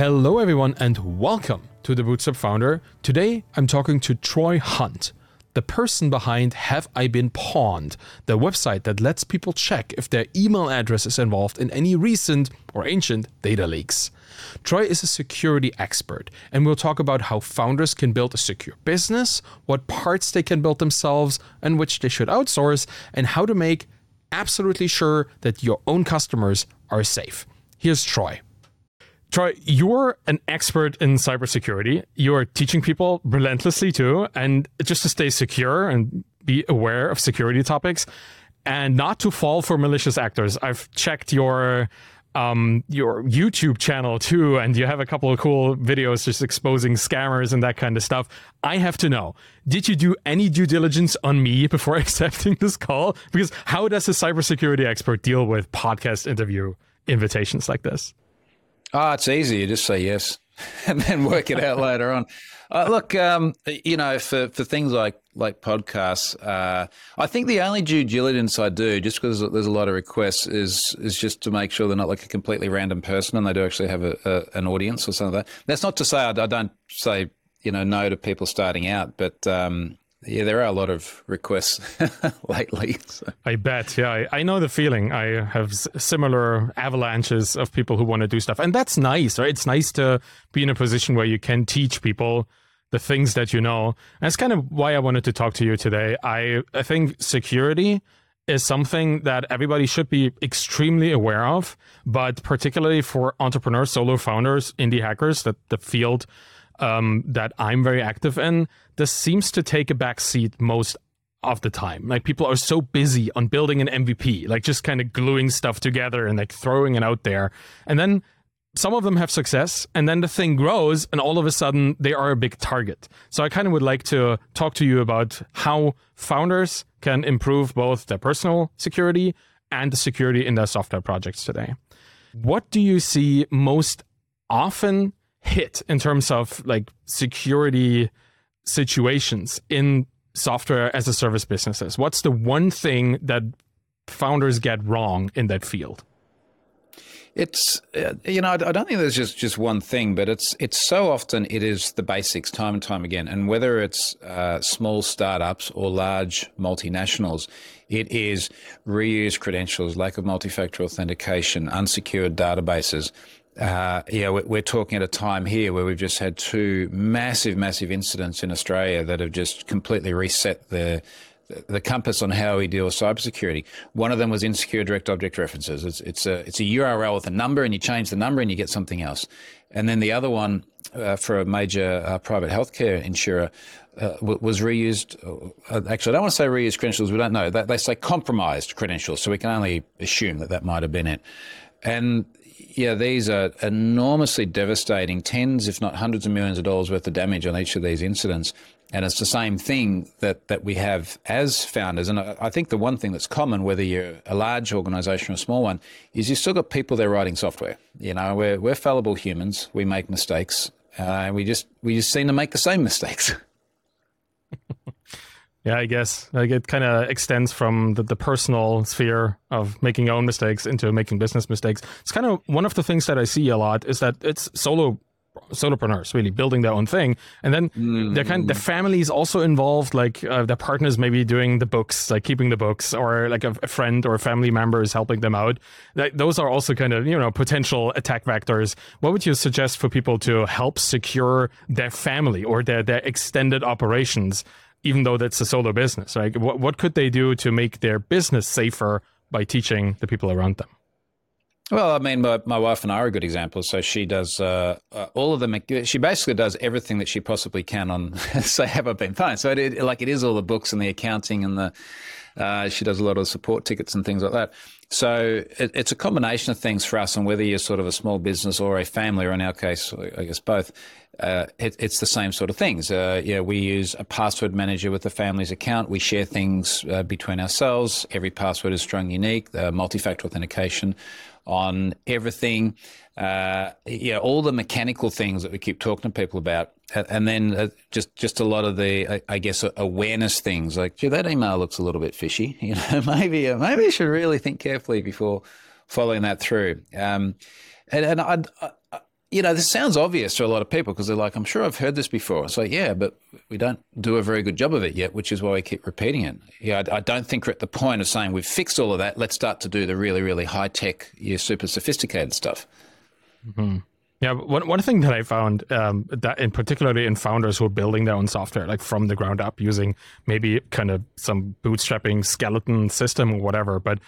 Hello, everyone, and welcome to the Bootstrapped Founder. Today, I'm talking to Troy Hunt, the person behind Have I Been Pwned, the website that lets people check if their email address is involved in any recent or ancient data leaks. Troy is a security expert, and we'll talk about how founders can build a secure business, what parts they can build themselves, and which they should outsource, and how to make absolutely sure that your own customers are safe. Here's Troy. Troy, you're an expert in cybersecurity. You're teaching people relentlessly too, and just to stay secure and be aware of security topics and not to fall for malicious actors. I've checked your um, your YouTube channel too, and you have a couple of cool videos just exposing scammers and that kind of stuff. I have to know, did you do any due diligence on me before accepting this call? Because how does a cybersecurity expert deal with podcast interview invitations like this? Oh, it's easy. You just say yes and then work it out later on. Uh, look, um, you know, for, for things like like podcasts, uh, I think the only due diligence I do, just because there's a lot of requests, is is just to make sure they're not like a completely random person and they do actually have a, a, an audience or something like that. That's not to say I, I, don't say you know no to people starting out, but um, yeah, there are a lot of requests lately. So. I bet. Yeah, I, I, know the feeling. I have similar avalanches of people who want to do stuff, and that's nice, right? It's nice to be in a position where you can teach people the things that you know. And that's kind of why I wanted to talk to you today. I I think security is something that everybody should be extremely aware of, but particularly for entrepreneurs, solo founders, indie hackers, that the field um, that I'm very active in, this seems to take a back seat most of the time. Like people are so busy on building an MVP, like just kind of gluing stuff together and like throwing it out there. And then some of them have success and then the thing grows and all of a sudden they are a big target. So I kind of would like to talk to you about how founders can improve both their personal security and the security in their software projects today. What do you see most often hit in terms of like security situations in software as a service businesses? What's the one thing that founders get wrong in that field? It's uh, you know I don't think there's just just one thing, but it's it's so often it is the basics time and time again, and whether it's uh, small startups or large multinationals, it is reused credentials, lack of multi-factor authentication, unsecured databases, uh, yeah, we're talking at a time here where we've just had two massive, massive incidents in Australia that have just completely reset the the compass on how we deal with cybersecurity. One of them was insecure direct object references. It's, it's a it's a URL with a number, and you change the number, and you get something else. And then the other one uh, for a major uh, private healthcare insurer uh, was reused. Uh, actually, I don't want to say reused credentials. We don't know. They, they say compromised credentials, so we can only assume that that might have been it. And yeah, these are enormously devastating, tens, if not hundreds of millions of dollars worth of damage on each of these incidents. And it's the same thing that, that we have as founders. And I, think the one thing that's common, whether you're a large organization or a small one, is you've still got people there writing software. You know, we're, we're fallible humans. We make mistakes. Uh, we just we just seem to make the same mistakes. Yeah, I guess. Like it kind of extends from the, the personal sphere of making own mistakes into making business mistakes. It's kind of one of the things that I see a lot is that it's solo solopreneurs really building their own thing. And then mm. they're kind the family is also involved like uh, the partners maybe doing the books like keeping the books or like a, a friend or a family member is helping them out. Like, those are also kind of you know potential attack vectors. What would you suggest for people to help secure their family or their, their extended operations even though that's a solo business, right? What, what could they do to make their business safer by teaching the people around them? Well, I mean, my, my wife and I are a good example. So she does uh, uh, all of them. She basically does everything that she possibly can on, say, Have I Been Pwned? So it, it, like it is all the books and the accounting and the. Uh, she does a lot of support tickets and things like that. So it, it's a combination of things for us, and whether you're sort of a small business or a family, or in our case, I guess both, uh, it, it's the same sort of things. Uh, yeah, we use a password manager with the family's account. We share things uh, between ourselves. Every password is strong, unique. multi-factor authentication on everything. Uh, yeah, all the mechanical things that we keep talking to people about, and then uh, just just a lot of the, I guess, awareness things like, gee, that email looks a little bit fishy. You know, maybe uh, maybe you should really think carefully before following that through. Um, and, and I, you know, this sounds obvious to a lot of people because they're like, I'm sure I've heard this before. It's like, yeah, but we don't do a very good job of it yet, which is why we keep repeating it. Yeah, I, I don't think we're at the point of saying we've fixed all of that. Let's start to do the really, really high tech, super sophisticated stuff. Mm-hmm. Yeah, one one thing that I found um, that in particularly in founders who are building their own software, like from the ground up, using maybe kind of some bootstrapping skeleton system or whatever, but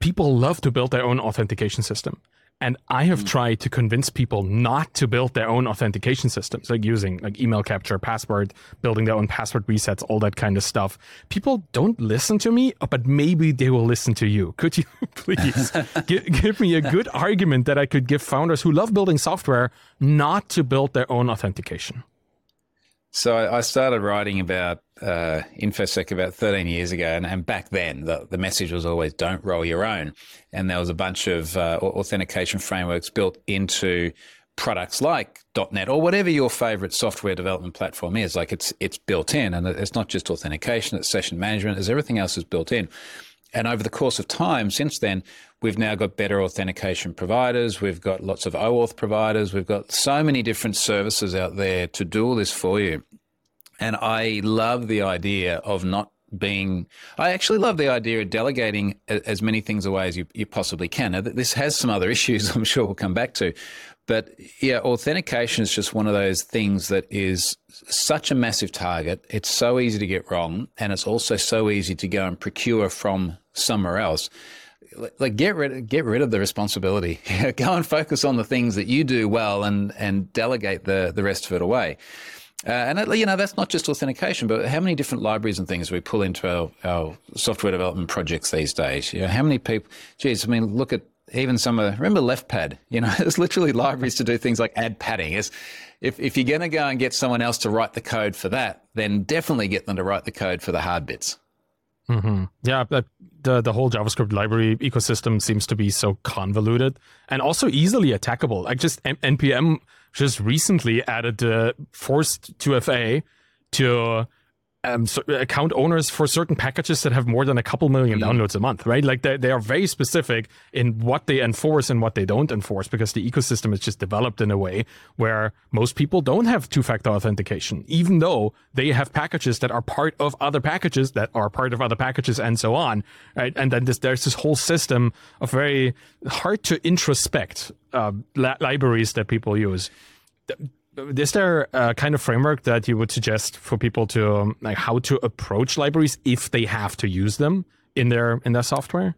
people love to build their own authentication system. And I have mm. tried to convince people not to build their own authentication systems, like using like email capture, password, building their own password resets, all that kind of stuff. People don't listen to me, but maybe they will listen to you. Could you please give, give me a good argument that I could give founders who love building software not to build their own authentication? So I started writing about uh, InfoSec about 13 years ago, and, and back then the, the message was always don't roll your own. And there was a bunch of uh, authentication frameworks built into products like .NET or whatever your favorite software development platform is. Like it's it's built in, and it's not just authentication; it's session management. As everything else is built in. And over the course of time, since then, we've now got better authentication providers. We've got lots of OAuth providers. We've got so many different services out there to do all this for you. And I love the idea of not being, I actually love the idea of delegating as many things away as you, you possibly can. Now, this has some other issues I'm sure we'll come back to. But yeah, authentication is just one of those things that is such a massive target. It's so easy to get wrong. And it's also so easy to go and procure from somewhere else. Like get rid, get rid of the responsibility. go and focus on the things that you do well and, and delegate the, the rest of it away. Uh, and it, you know that's not just authentication, but how many different libraries and things we pull into our, our software development projects these days? You know, how many people? Geez, I mean, look at even some of remember LeftPad. You know, there's literally libraries to do things like add padding. It's, if if you're going to go and get someone else to write the code for that, then definitely get them to write the code for the hard bits. Mm-hmm. Yeah, the the whole JavaScript library ecosystem seems to be so convoluted and also easily attackable. Like just npm just recently added the forced 2FA to um, so account owners for certain packages that have more than a couple million mm-hmm. downloads a month, right? Like they, they are very specific in what they enforce and what they don't enforce because the ecosystem is just developed in a way where most people don't have two factor authentication, even though they have packages that are part of other packages that are part of other packages and so on, right? And then this, there's this whole system of very hard to introspect uh, li- libraries that people use is there a kind of framework that you would suggest for people to um, like how to approach libraries if they have to use them in their in their software?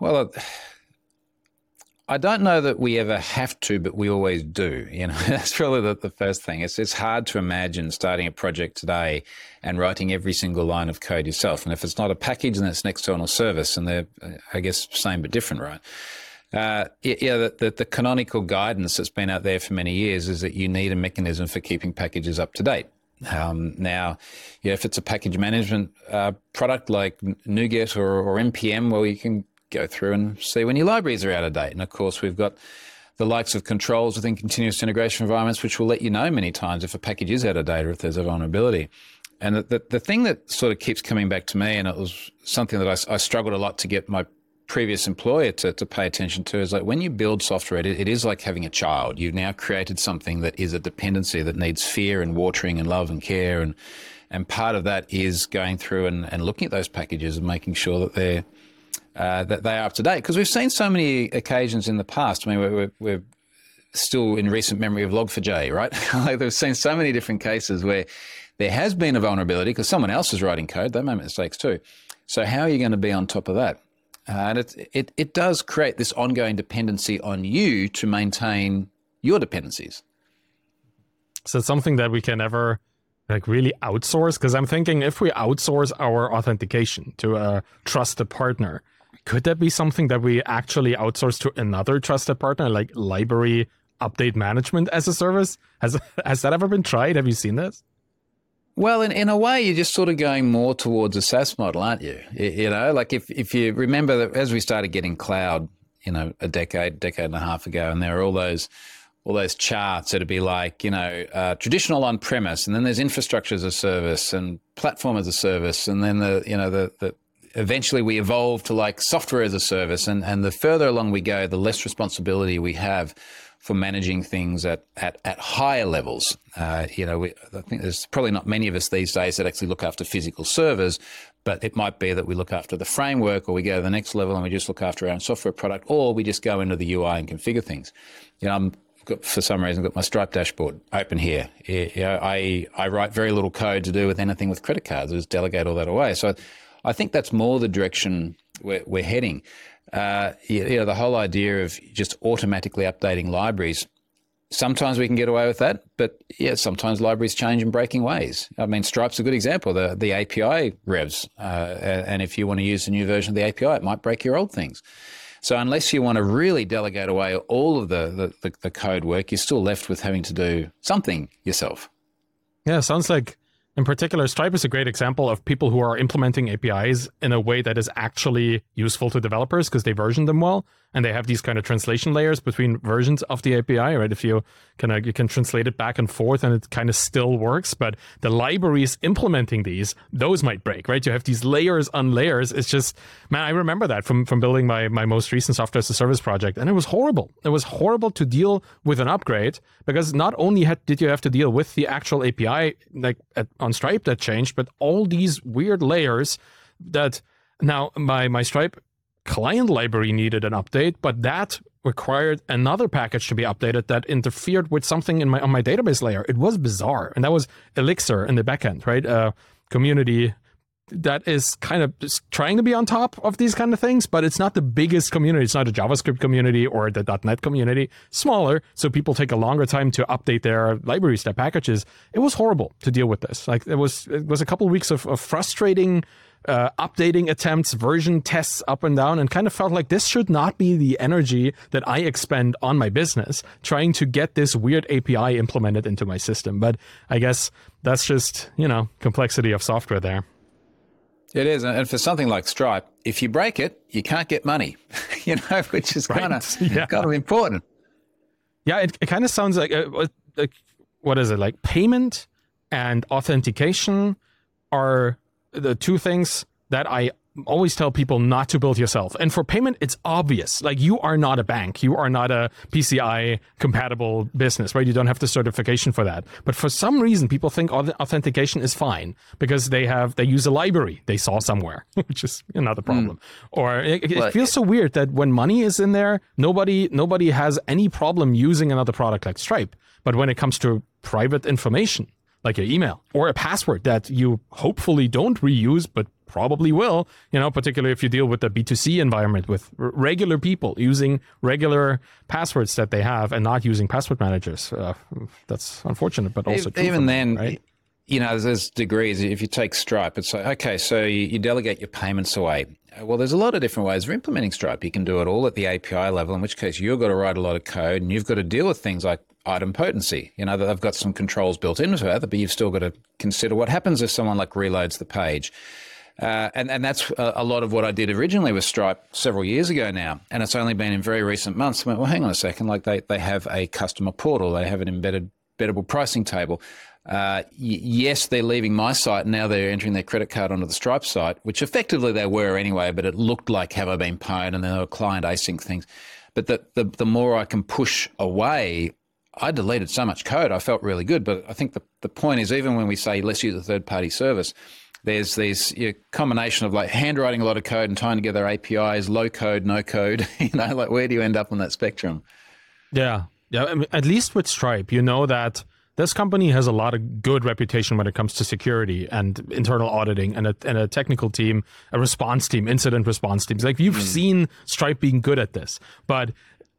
Well, I don't know that we ever have to, but we always do. You know, that's really the, the first thing. It's it's hard to imagine starting a project today and writing every single line of code yourself. And if it's not a package, then it's an external service, and they're I guess same but different, right? Uh, yeah, the, the, the, canonical guidance that's been out there for many years is that you need a mechanism for keeping packages up to date. Um, now, yeah, if it's a package management uh, product like NuGet or, or NPM, well, you can go through and see when your libraries are out of date. And of course, we've got the likes of controls within continuous integration environments, which will let you know many times if a package is out of date or if there's a vulnerability. And the, the, the thing that sort of keeps coming back to me, and it was something that I, I struggled a lot to get my previous employer to, to pay attention to is like when you build software, it, it is like having a child. You've now created something that is a dependency that needs fear and watering and love and care. And, and part of that is going through and, and looking at those packages and making sure that they're, uh, that they are up to date. Because we've seen so many occasions in the past. I mean, we're, we're still in recent memory of Log4j, right? like we've seen so many different cases where there has been a vulnerability because someone else is writing code. They make mistakes too. So how are you going to be on top of that? Uh, and it, it, it does create this ongoing dependency on you to maintain your dependencies. So it's something that we can never like really outsource because I'm thinking if we outsource our authentication to a trusted partner, could that be something that we actually outsource to another trusted partner like library update management as a service? Has has that ever been tried? Have you seen this? Well, in, in a way, you're just sort of going more towards a SaaS model, aren't you? You, you know, like if, if you remember that as we started getting cloud, you know, a decade, decade and a half ago, and there are all those all those charts that'd be like, you know, uh, traditional on premise, and then there's infrastructure as a service and platform as a service, and then the, you know, the, the eventually we evolve to like software as a service, and and the further along we go, the less responsibility we have for managing things at, at, at higher levels. Uh, you know, we, I think there's probably not many of us these days that actually look after physical servers, but it might be that we look after the framework or we go to the next level and we just look after our own software product or we just go into the UI and configure things. You know, I'm got, for some reason, got my Stripe dashboard open here. You know, I, I write very little code to do with anything with credit cards. I just delegate all that away. So I think that's more the direction we're, we're heading. Uh, you know, the whole idea of just automatically updating libraries. Sometimes we can get away with that, but yeah, sometimes libraries change in breaking ways. I mean, Stripe's a good example. The the API revs, uh, and if you want to use a new version of the API, it might break your old things. So unless you want to really delegate away all of the, the, the, code work, you're still left with having to do something yourself. Yeah, sounds like in particular, Stripe is a great example of people who are implementing APIs in a way that is actually useful to developers because they version them well and they have these kind of translation layers between versions of the API, right? If you can, uh, you can translate it back and forth and it kind of still works, but the libraries implementing these, those might break, right? You have these layers on layers. It's just, man, I remember that from, from building my, my most recent software as a service project and it was horrible. It was horrible to deal with an upgrade because not only had, did you have to deal with the actual API like at, on Stripe that changed, but all these weird layers that now my, my Stripe client library needed an update, but that required another package to be updated that interfered with something in my on my database layer. It was bizarre, and that was Elixir in the backend, right? Uh, community that is kind of trying to be on top of these kind of things, but it's not the biggest community. It's not a JavaScript community or the .NET community. Smaller, so people take a longer time to update their libraries, their packages. It was horrible to deal with this. Like it was, it was a couple of weeks of, of frustrating uh, updating attempts, version tests up and down, and kind of felt like this should not be the energy that I expend on my business trying to get this weird API implemented into my system. But I guess that's just, you know, complexity of software there. It is. And for something like Stripe, if you break it, you can't get money, you know, which is kind of yeah. kind of important. Yeah, it, it kind of sounds like, uh, like, what is it, like payment and authentication are the two things that I always tell people not to build yourself. And for payment, it's obvious. Like you are not a bank. You are not a PCI compatible business, right? You don't have the certification for that. But for some reason, people think authentication is fine because they have, they use a library they saw somewhere, which is another problem. Mm. Or it, it feels so weird that when money is in there, nobody, nobody has any problem using another product like Stripe. But when it comes to private information, like your email or a password that you hopefully don't reuse, but probably will, you know, particularly if you deal with the B2C environment with r- regular people using regular passwords that they have and not using password managers. Uh, that's unfortunate, but also even then, right? You know, there's degrees. If you take Stripe, it's like, okay, so you, you delegate your payments away. Well, there's a lot of different ways of implementing Stripe. You can do it all at the API level, in which case you've got to write a lot of code and you've got to deal with things like idempotency. You know, they've got some controls built into it, but you've still got to consider what happens if someone like reloads the page. Uh, and, and that's a, lot of what I did originally with Stripe several years ago now. And it's only been in very recent months. I went, well, hang on a second. Like they, they have a customer portal, they have an embedded bettable pricing table. Uh, y- yes, they're leaving my site. Now they're entering their credit card onto the Stripe site, which effectively they were anyway, but it looked like have I been pwned and there were client async things. But the, the, the more I can push away I deleted so much code. I felt really good. But I think the, the point is, even when we say let's use a third party service, there's these you know, combination of like handwriting a lot of code and tying together APIs, low code, no code. you know, like where do you end up on that spectrum? Yeah, yeah. I mean, at least with Stripe, you know that this company has a lot of good reputation when it comes to security and internal auditing and a, and a technical team, a response team, incident response teams. Like you've mm. seen Stripe being good at this, but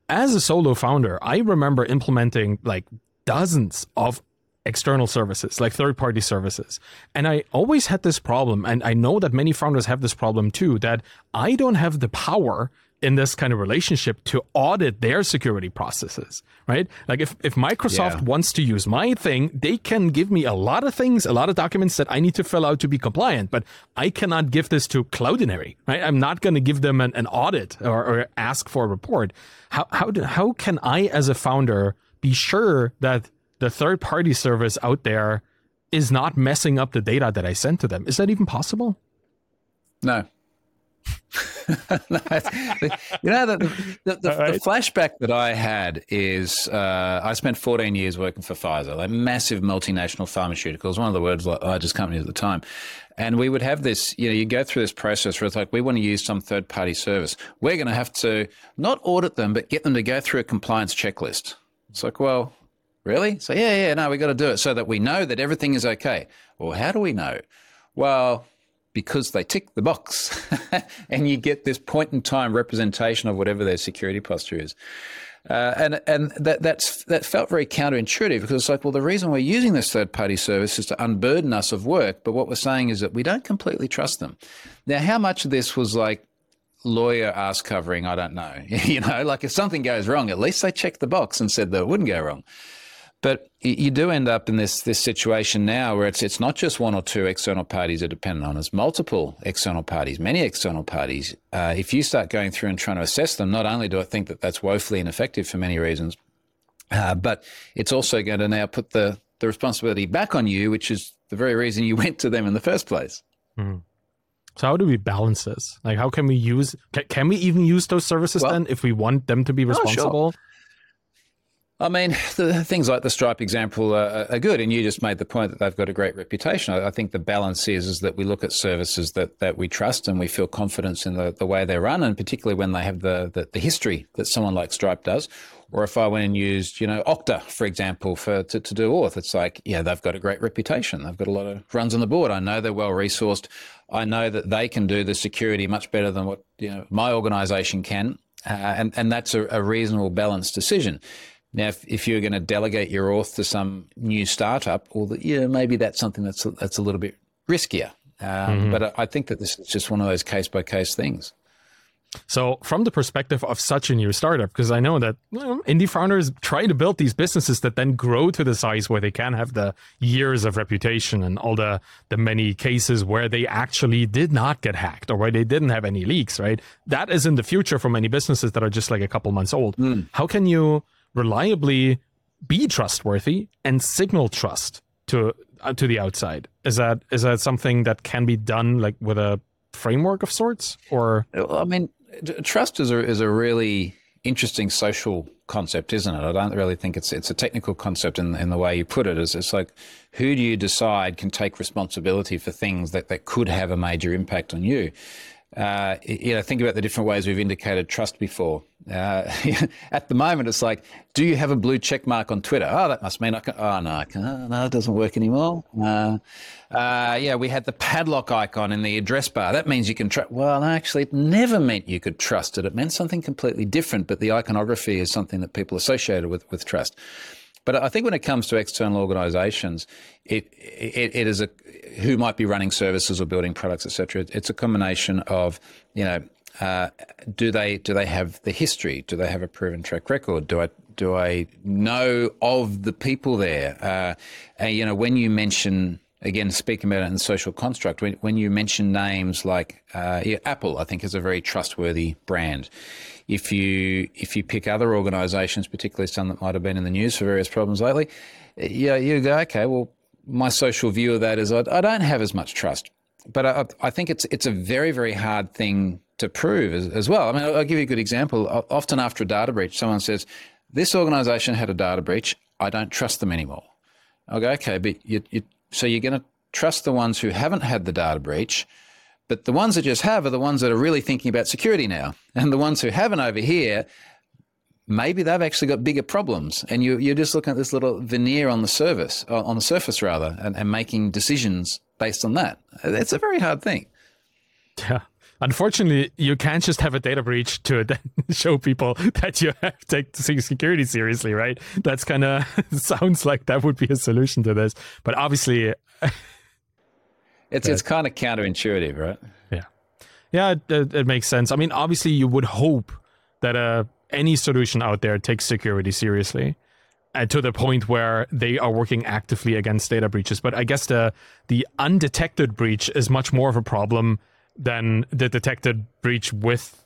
as a solo founder, I remember implementing like dozens of external services, like third party services. And I always had this problem, and I know that many founders have this problem too, that I don't have the power in this kind of relationship to audit their security processes, right? Like if, if Microsoft yeah. wants to use my thing, they can give me a lot of things, a lot of documents that I need to fill out to be compliant, but I cannot give this to Cloudinary, right? I'm not going to give them an, an audit or, or, ask for a report. How, how, do, how can I, as a founder, be sure that the third party service out there is not messing up the data that I sent to them? Is that even possible? No, you know, the, the, the, right. the, flashback that I had is uh, I spent 14 years working for Pfizer, a massive multinational pharmaceuticals, one of the world's largest companies at the time. And we would have this, you know, you go through this process where it's like, we want to use some third party service. We're going to have to not audit them, but get them to go through a compliance checklist. It's like, well, really? So, yeah, yeah, no, we got to do it so that we know that everything is okay. Well, how do we know? Well, because they tick the box and you get this point in time representation of whatever their security posture is. Uh, and and that that's that felt very counterintuitive because it's like, well, the reason we're using this third party service is to unburden us of work, but what we're saying is that we don't completely trust them. Now, how much of this was like lawyer ass covering? I don't know. you know, like if something goes wrong, at least they checked the box and said that it wouldn't go wrong. But you do end up in this this situation now where it's it's not just one or two external parties are dependent on us, multiple external parties, many external parties. Uh, if you start going through and trying to assess them, not only do I think that that's woefully ineffective for many reasons, uh, but it's also going to now put the the responsibility back on you, which is the very reason you went to them in the first place. Mm-hmm. So how do we balance this? Like, how can we use? Can, can we even use those services well, then if we want them to be responsible? Oh, sure. I mean, the things like the Stripe example are, are, good, and you just made the point that they've got a great reputation. I, I, think the balance is is that we look at services that, that we trust and we feel confidence in the, the way they run, and particularly when they have the, the, the history that someone like Stripe does. Or if I went and used, you know, Okta, for example, for to, to do auth, it's like, yeah, they've got a great reputation. They've got a lot of runs on the board. I know they're well resourced. I know that they can do the security much better than what you know my organization can. Uh, and, and that's a, a reasonable, balanced decision. Now, if, if you're going to delegate your auth to some new startup, or well, yeah, maybe that's something that's that's a little bit riskier. Um, mm-hmm. But I think that this is just one of those case by case things. So, from the perspective of such a new startup, because I know that indie founders try to build these businesses that then grow to the size where they can have the years of reputation and all the the many cases where they actually did not get hacked or where they didn't have any leaks, right? That is in the future for many businesses that are just like a couple months old. Mm. How can you reliably be trustworthy and signal trust to uh, to the outside. Is that is that something that can be done like with a framework of sorts or? I mean trust is a is a really interesting social concept isn't it? I don't really think it's it's a technical concept in, in the way you put it. Is it's like who do you decide can take responsibility for things that, that could have a major impact on you uh, you know, think about the different ways we've indicated trust before. Uh, at the moment, it's like, do you have a blue check mark on Twitter? Oh, that must mean I can. Oh no, can, no, it doesn't work anymore. Uh, uh, yeah, we had the padlock icon in the address bar. That means you can trust. Well, actually, it never meant you could trust it. It meant something completely different. But the iconography is something that people associated with with trust. But I think when it comes to external organisations, it, it, it is a who might be running services or building products, etc. It's a combination of you know uh, do they do they have the history? Do they have a proven track record? Do I do I know of the people there? Uh, and, you know, when you mention again speaking about it in social construct, when, when you mention names like uh, yeah, Apple, I think is a very trustworthy brand. If you if you pick other organisations, particularly some that might have been in the news for various problems lately, yeah, you go okay. Well, my social view of that is I, I don't have as much trust, but I, I, think it's it's a very very hard thing to prove as, as well. I mean, I'll, I'll give you a good example. Often after a data breach, someone says, "This organisation had a data breach. I don't trust them anymore." I go, "Okay, but you, you so you're going to trust the ones who haven't had the data breach." But the ones that just have are the ones that are really thinking about security now. And the ones who haven't over here, maybe they've actually got bigger problems. And you, you're just looking at this little veneer on the surface, uh, on the surface rather, and, and making decisions based on that. It's a very hard thing. Yeah. Unfortunately, you can't just have a data breach to show people that you have take security seriously, right? That's kind of sounds like that would be a solution to this. But obviously, it's it's kind of counterintuitive, right? Yeah, yeah, it, it, it, makes sense. I mean, obviously, you would hope that uh, any solution out there takes security seriously, and to the point where they are working actively against data breaches. But I guess the the undetected breach is much more of a problem than the detected breach with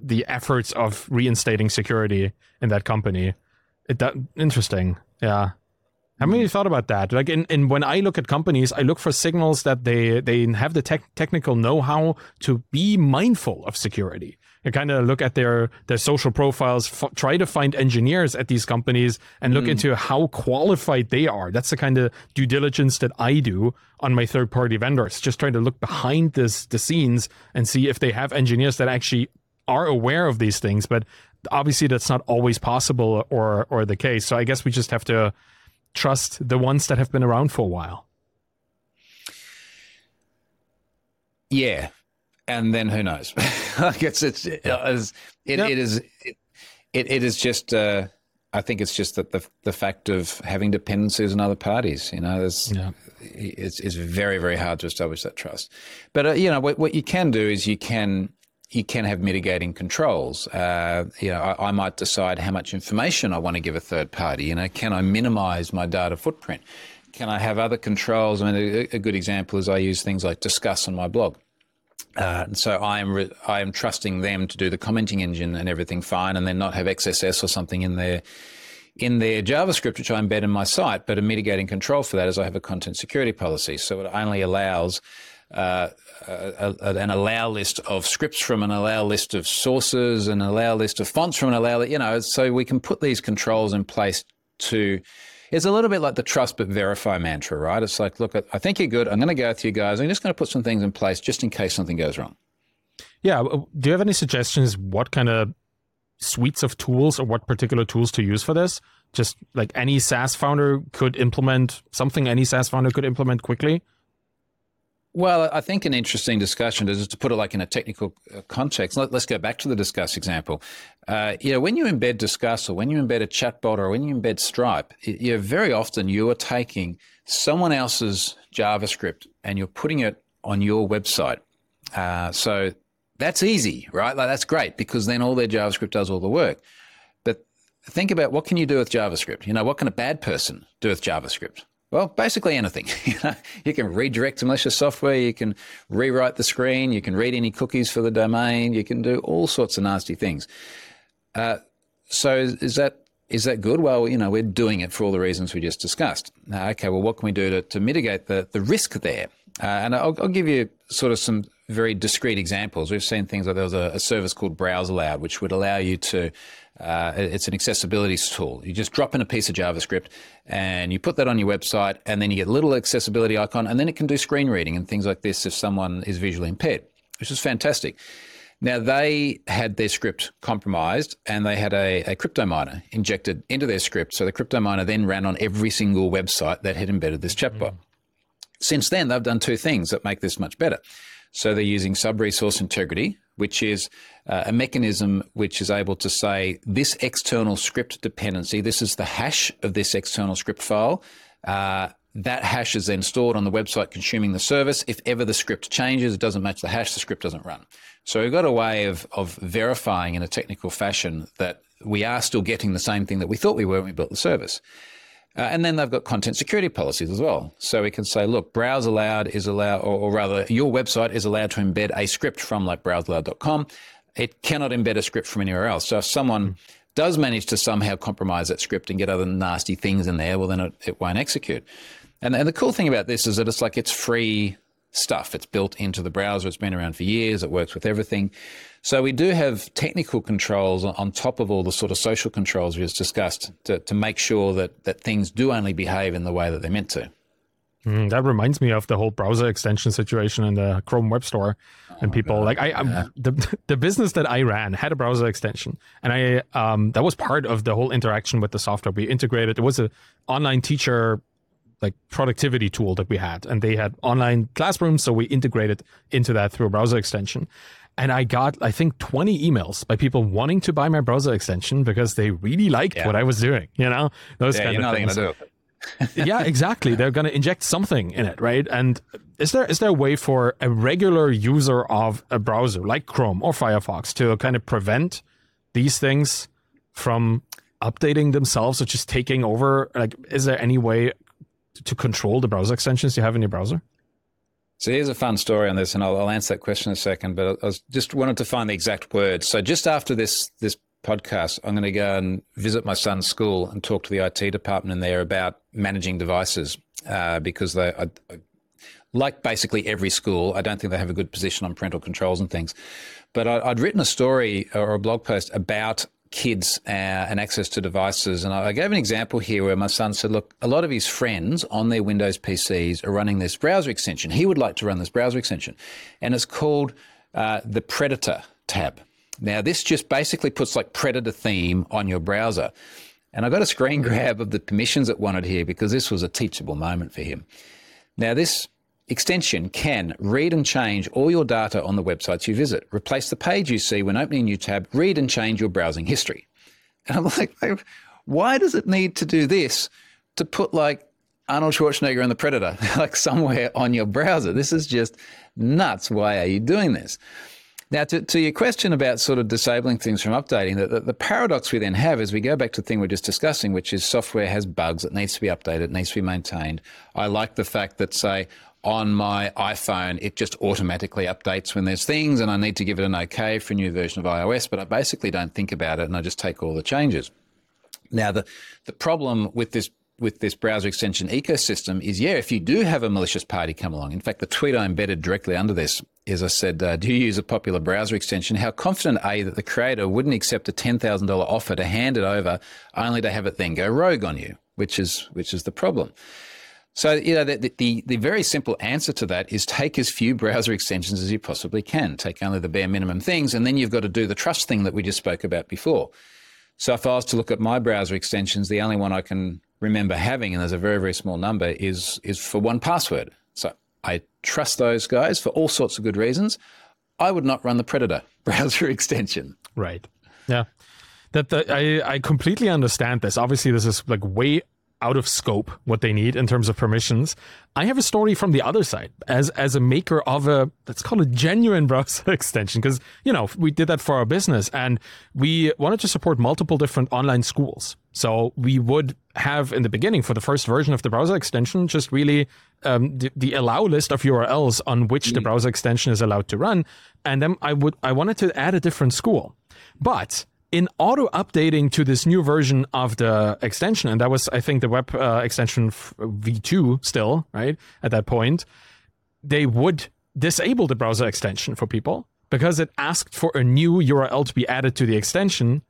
the efforts of reinstating security in that company. It, that interesting, yeah. I Have you hmm. thought about that? Like, in, in when I look at companies, I look for signals that they they have the tech, technical know how to be mindful of security. I kind of look at their their social profiles, f- try to find engineers at these companies, and look mm. into how qualified they are. That's the kind of due diligence that I do on my third party vendors. Just trying to look behind this the scenes and see if they have engineers that actually are aware of these things. But obviously, that's not always possible or or the case. So I guess we just have to trust the ones that have been around for a while. Yeah, and then who knows? I guess it's, it, it, yep. it is it, it is just uh, I think it's just that the the fact of having dependencies on other parties, you know, yeah. it's it's very very hard to establish that trust. But uh, you know what what you can do is you can you can have mitigating controls. Uh, you know, I, I, might decide how much information I want to give a third party. You know, can I minimize my data footprint? Can I have other controls? I mean, a, a good example is I use things like Disqus on my blog. Uh, so I am re- I am trusting them to do the commenting engine and everything fine, and then not have XSS or something in their in their JavaScript, which I embed in my site. But a mitigating control for that is I have a content security policy, so it only allows uh, a, a, an allow list of scripts from an allow list of sources, an allow list of fonts from an allow, list. you know, so we can put these controls in place to. It's a little bit like the trust but verify mantra, right? It's like, look, I think you're good. I'm going to go with you guys. I'm just going to put some things in place just in case something goes wrong. Yeah. Do you have any suggestions? What kind of suites of tools or what particular tools to use for this? Just like any SaaS founder could implement something any SaaS founder could implement quickly? Well, I think an interesting discussion is to put it like in a technical uh, context. Let, us go back to the Disqus example. Uh, you know, when you embed Disqus or when you embed a chatbot or when you embed Stripe, you know, very often you are taking someone else's JavaScript and you're putting it on your website. Uh, so that's easy, right? Like that's great because then all their JavaScript does all the work. But think about what can you do with JavaScript? You know, what can a bad person do with JavaScript? Well, basically anything. you can redirect malicious software. You can rewrite the screen. You can read any cookies for the domain. You can do all sorts of nasty things. Uh, so is, that is that good? Well, you know, we're doing it for all the reasons we just discussed. Uh, okay, well, what can we do to, to mitigate the, the risk there? Uh, and I'll, I'll, give you sort of some very discrete examples. We've seen things like there was a, a service called BrowseAloud, which would allow you to uh, it's an accessibility tool. You just drop in a piece of JavaScript and you put that on your website, and then you get a little accessibility icon, and then it can do screen reading and things like this if someone is visually impaired, which is fantastic. Now, they had their script compromised and they had a, a crypto miner injected into their script. So the crypto miner then ran on every single website that had embedded this chatbot. Mm. Since then, they've done two things that make this much better. So they're using sub resource integrity, which is uh, a mechanism which is able to say this external script dependency, this is the hash of this external script file. Uh, that hash is then stored on the website consuming the service. If ever the script changes, it doesn't match the hash, the script doesn't run. So we've got a way of, of verifying in a technical fashion that we are still getting the same thing that we thought we were when we built the service. Uh, and then they've got content security policies as well. So we can say, look, BrowseAloud is allowed, or, or rather, your website is allowed to embed a script from like browsealoud.com. It cannot embed a script from anywhere else. So if someone does manage to somehow compromise that script and get other nasty things in there, well, then it, it won't execute. And, and the cool thing about this is that it's like it's free stuff. It's built into the browser. It's been around for years. It works with everything. So we do have technical controls on top of all the sort of social controls we just discussed to, to make sure that, that things do only behave in the way that they're meant to. Mm, that reminds me of the whole browser extension situation in the Chrome Web Store, and oh, people God. like I, yeah. the the business that I ran had a browser extension, and I um that was part of the whole interaction with the software. We integrated. It was an online teacher like productivity tool that we had, and they had online classrooms, so we integrated into that through a browser extension and I got I think 20 emails by people wanting to buy my browser extension because they really liked yeah. what I was doing. You know, those yeah, kind of things. Do yeah, exactly. They're going to inject something in it, right? And is there is there a way for a regular user of a browser like Chrome or Firefox to kind of prevent these things from updating themselves or just taking over? Like, is there any way to control the browser extensions you have in your browser? So here's a fun story on this, and I'll, I'll, answer that question in a second. But I just wanted to find the exact words. So just after this this podcast, I'm going to go and visit my son's school and talk to the IT department in there about managing devices uh, because they, I, I, like basically every school, I don't think they have a good position on parental controls and things. But I, would written a story or a blog post about kids uh, and access to devices. And I gave an example here where my son said, look, a lot of his friends on their Windows PCs are running this browser extension. He would like to run this browser extension. And it's called uh, the Predator tab. Now, this just basically puts like Predator theme on your browser. And I got a screen grab of the permissions it wanted here because this was a teachable moment for him. Now, this extension can read and change all your data on the websites you visit, replace the page you see when opening a new tab, read and change your browsing history. And I'm like, why does it need to do this to put like Arnold Schwarzenegger and the Predator like somewhere on your browser? This is just nuts. Why are you doing this? Now, to, to your question about sort of disabling things from updating, the, the, the, paradox we then have is we go back to the thing we are just discussing, which is software has bugs, it needs to be updated, it needs to be maintained. I like the fact that, say, on my iPhone, it just automatically updates when there's things, and I need to give it an OK for a new version of iOS, but I basically don't think about it and I just take all the changes. Now, the, the problem with this with this browser extension ecosystem is, yeah, if you do have a malicious party come along, in fact, the tweet I embedded directly under this is I said, uh, do you use a popular browser extension? How confident are you that the creator wouldn't accept a $10,000 offer to hand it over only to have it then go rogue on you, which is, which is the problem. So, you know, the, the, the, very simple answer to that is take as few browser extensions as you possibly can. Take only the bare minimum things, and then you've got to do the trust thing that we just spoke about before. So, if I was to look at my browser extensions, the only one I can remember having, and there's a very, very small number, is, is for 1Password. So, I trust those guys for all sorts of good reasons. I would not run the Predator browser extension. Right. Yeah. That the, I I completely understand this. Obviously, this is like way out of scope what they need in terms of permissions. I have a story from the other side as as a maker of a let's call it genuine browser extension because you know we did that for our business and we wanted to support multiple different online schools. So we would have in the beginning for the first version of the browser extension just really um, the, the, allow list of URLs on which the mm. browser extension is allowed to run, and then I would I wanted to add a different school, but in auto updating to this new version of the extension, and that was, I think, the web uh, extension v2 still, right? At that point, they would disable the browser extension for people because it asked for a new URL to be added to the extension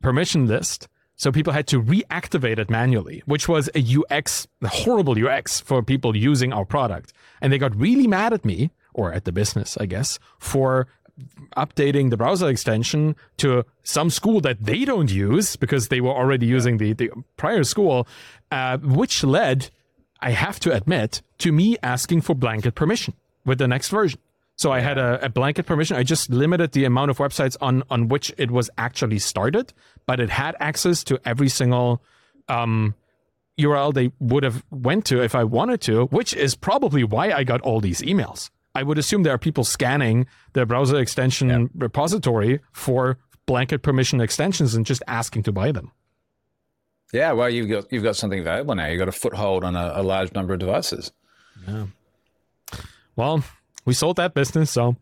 permission list. So people had to reactivate it manually, which was a UX, a horrible UX for people using our product. And they got really mad at me, or at the business, I guess, for updating the browser extension to some school that they don't use because they were already using the, the prior school, uh, which led, I have to admit, to me asking for blanket permission with the next version. So I had a, a, blanket permission. I just limited the amount of websites on on which it was actually started, but it had access to every single um, URL they would have went to if I wanted to, which is probably why I got all these emails. I would assume there are people scanning the browser extension yeah. repository for blanket permission extensions and just asking to buy them. Yeah, well, you've got you've got something valuable now. You've got a foothold on a, a large number of devices. Yeah. Well, we sold that business, so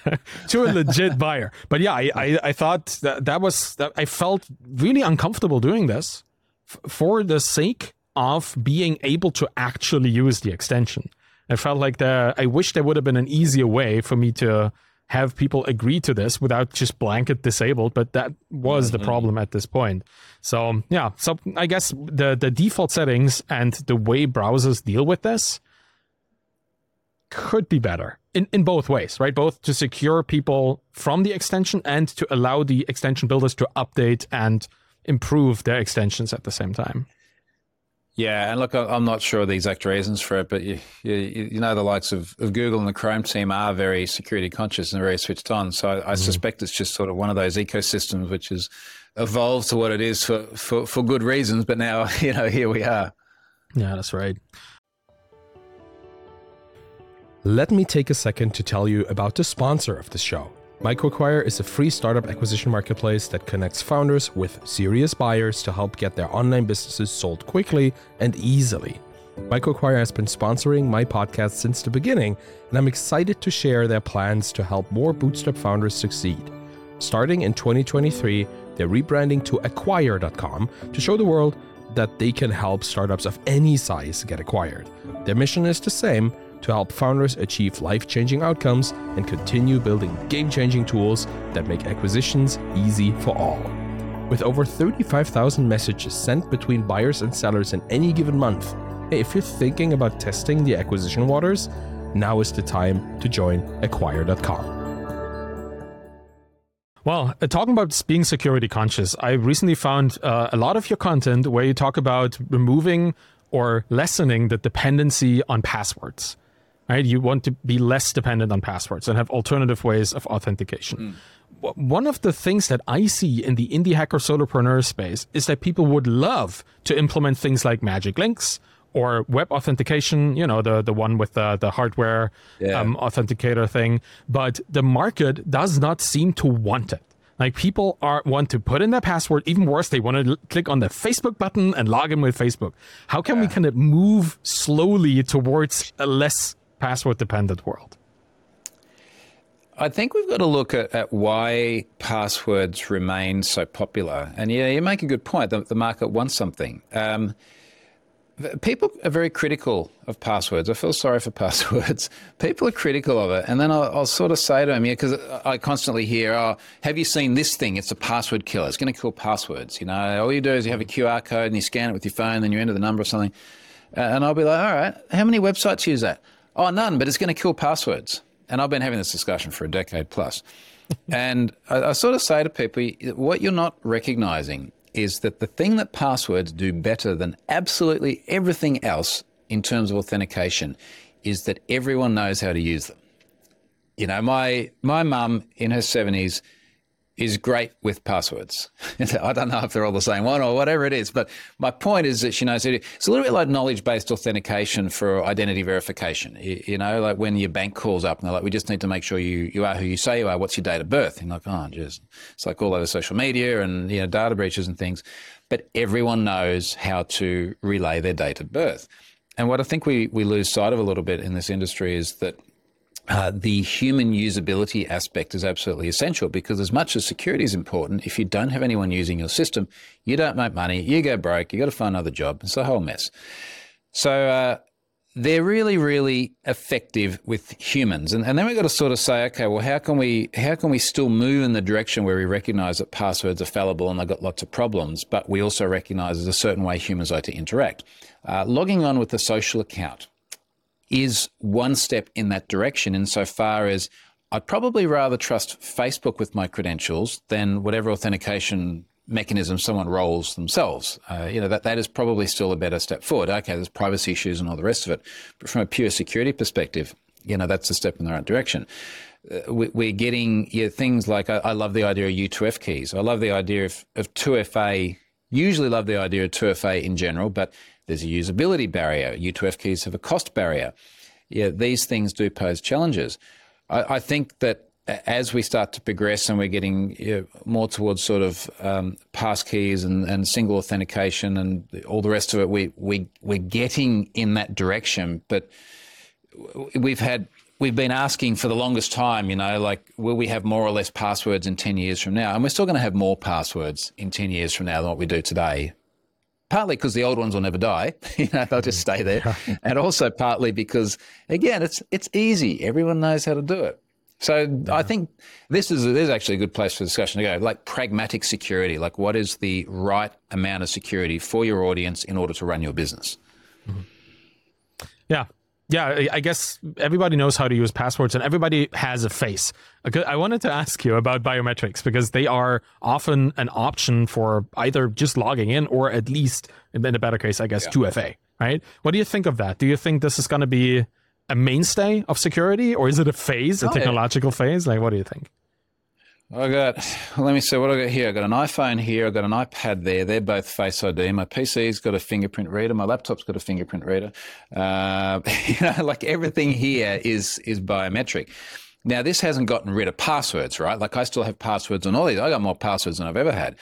to a legit buyer. But yeah, I, I, I thought that that was that I felt really uncomfortable doing this f- for the sake of being able to actually use the extension. I felt like the I wish there would have been an easier way for me to have people agree to this without just blanket disabled, but that was mm-hmm. the problem at this point. So yeah, so I guess the the default settings and the way browsers deal with this could be better in, in both ways, right? Both to secure people from the extension and to allow the extension builders to update and improve their extensions at the same time. Yeah, and look, I'm not sure the exact reasons for it, but you, you, you, know the likes of, of Google and the Chrome team are very security conscious and very switched on. So I, I mm. suspect it's just sort of one of those ecosystems which has evolved to what it is for, for, for good reasons. But now, you know, here we are. Yeah, that's right. Let me take a second to tell you about the sponsor of the show. MicroAcquire is a free startup acquisition marketplace that connects founders with serious buyers to help get their online businesses sold quickly and easily. MicroAcquire has been sponsoring my podcast since the beginning, and I'm excited to share their plans to help more bootstrap founders succeed. Starting in 2023, They're rebranding to acquire.com to show the world that they can help startups of any size get acquired. Their mission is the same to help founders achieve life changing outcomes and continue building game changing tools that make acquisitions easy for all. With over 35,000 messages sent between buyers and sellers in any given month, if you're thinking about testing the acquisition waters, now is the time to join acquire.com. Well, uh, talking about being security conscious, I recently found uh, a lot of your content where you talk about removing or lessening the dependency on passwords. Right? You want to be less dependent on passwords and have alternative ways of authentication. Mm. One of the things that I see in the indie hacker solopreneur space is that people would love to implement things like magic links or web authentication, you know, the, the one with the, the hardware yeah. um, authenticator thing. But the market does not seem to want it. Like people are want to put in their password. Even worse, they want to click on the Facebook button and log in with Facebook. How can yeah. we kind of move slowly towards a less password dependent world? I think we've got to look at, at, why passwords remain so popular. And yeah, you make a good point. The, the market wants something. Um, People are very critical of passwords. I feel sorry for passwords. People are critical of it. And then I'll, I'll sort of say to them, yeah, because I constantly hear, oh, have you seen this thing? It's a password killer. It's going to kill passwords. You know, all you do is you have a QR code and you scan it with your phone, then you enter the number or something. and I'll be like, all right, how many websites use that? Oh, none, but it's going to kill passwords. And I've been having this discussion for a decade plus. and I, I sort of say to people, what you're not recognizing is that the thing that passwords do better than absolutely everything else in terms of authentication is that everyone knows how to use them. You know, my my mum in her 70s is great with passwords. I don't know if they're all the same one or whatever it is, but my point is that she knows it. It's a little bit like knowledge-based authentication for identity verification. You, you, know, like when your bank calls up and they're like, "We just need to make sure you you are who you say you are. What's your date of birth?" And you're like, "Oh, just it's like all over social media and you know data breaches and things." But everyone knows how to relay their date of birth. And what I think we we lose sight of a little bit in this industry is that uh, the human usability aspect is absolutely essential because as much as security is important, if you don't have anyone using your system, you don't make money, you go broke, you got to find another job. It's a whole mess. So uh, they're really, really effective with humans, and, and then we've got to sort of say, okay, well, how can we how can we still move in the direction where we recognise that passwords are fallible and they've got lots of problems, but we also recognise there's a certain way humans like to interact. Uh, logging on with a social account is one step in that direction insofar as I'd probably rather trust Facebook with my credentials than whatever authentication mechanism someone rolls themselves. Uh, you know, that, that is probably still a better step forward. Okay, there's privacy issues and all the rest of it. But from a pure security perspective, you know, that's a step in the right direction. Uh, we, are getting you know, things like I, I, love the idea of U2F keys. I love the idea of, of 2FA, usually love the idea of 2FA in general, but there's a usability barrier. U2F keys have a cost barrier. Yeah, these things do pose challenges. I, I think that as we start to progress and we're getting you know, more towards sort of um, pass keys and, and single authentication and all the rest of it, we, we, we're getting in that direction. But we've had we've been asking for the longest time, you know, like, will we have more or less passwords in 10 years from now? And we're still going to have more passwords in 10 years from now than what we do today partly because the old ones will never die. you know, they'll just stay there, and also partly because again, it's it's easy. Everyone knows how to do it. So yeah. I think this is this is actually a good place for discussion to go. Like pragmatic security, like what is the right amount of security for your audience in order to run your business? Mm-hmm. Yeah, yeah, I guess everybody knows how to use passwords and everybody has a face. I wanted to ask you about biometrics because they are often an option for either just logging in or at least, in a better case, I guess, yeah. 2FA, right? What do you think of that? Do you think this is going to be a mainstay of security or is it a phase, a oh, technological phase? Like, what do you think? I got, let me see what I got here. I got an iPhone here. I got an iPad there. They're both Face ID. My PC's got a fingerprint reader. My laptop's got a fingerprint reader. Uh, you know, like everything here is is biometric. Now, this hasn't gotten rid of passwords, right? Like I still have passwords on all these. I got more passwords than I've ever had.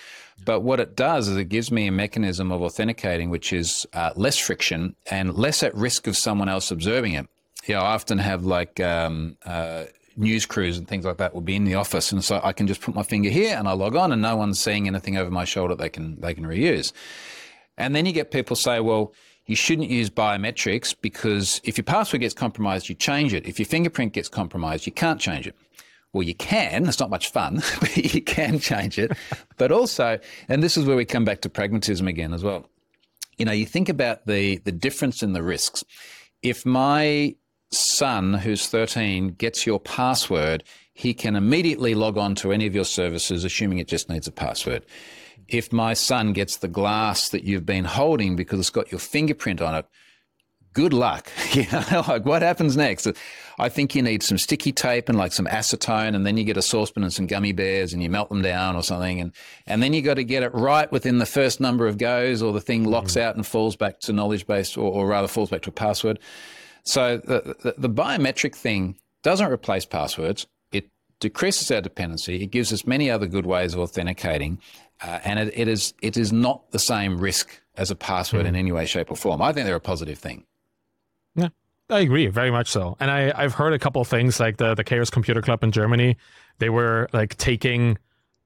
But what it does is it gives me a mechanism of authenticating which is uh, less friction and less at risk of someone else observing it. You know, I often have like um, uh, news crews and things like that will be in the office, and so I can just put my finger here and I log on, and no one's seeing anything over my shoulder they can they can reuse. And then you get people say, well, you shouldn't use biometrics because if your password gets compromised, you change it. If your fingerprint gets compromised, you can't change it. Well, you can. It's not much fun, but you can change it. but also, and this is where we come back to pragmatism again as well. You know, you think about the the difference in the risks. If my son, who's 13, gets your password, he can immediately log on to any of your services, assuming it just needs a password. If my son gets the glass that you've been holding because it's got your fingerprint on it, good luck. You know, like what happens next? I think you need some sticky tape and like some acetone, and then you get a saucepan and some gummy bears and you melt them down or something. And, and then you got to get it right within the first number of goes, or the thing locks mm. out and falls back to knowledge base, or, or rather falls back to a password. So the, the, the biometric thing doesn't replace passwords. It decreases our dependency. It gives us many other good ways of authenticating, uh, and it, it is it is not the same risk as a password mm. in any way, shape, or form. I think they're a positive thing. Yeah, I agree very much so. And I I've heard a couple of things like the the Chaos Computer Club in Germany. They were like taking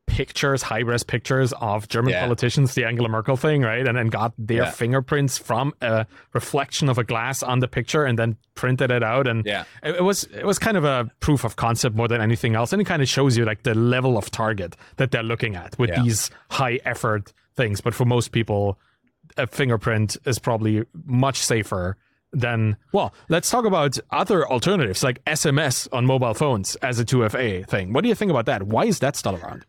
pictures, high res pictures of German yeah. politicians, the Angela Merkel thing, right? And then got their yeah. fingerprints from a reflection of a glass on the picture and then printed it out. And yeah. it, it was it was kind of a proof of concept more than anything else. And it kind of shows you like the level of target that they're looking at with yeah. these high effort things. But for most people, a fingerprint is probably much safer than well let's talk about other alternatives like sms on mobile phones as a 2fa thing what do you think about that why is that still around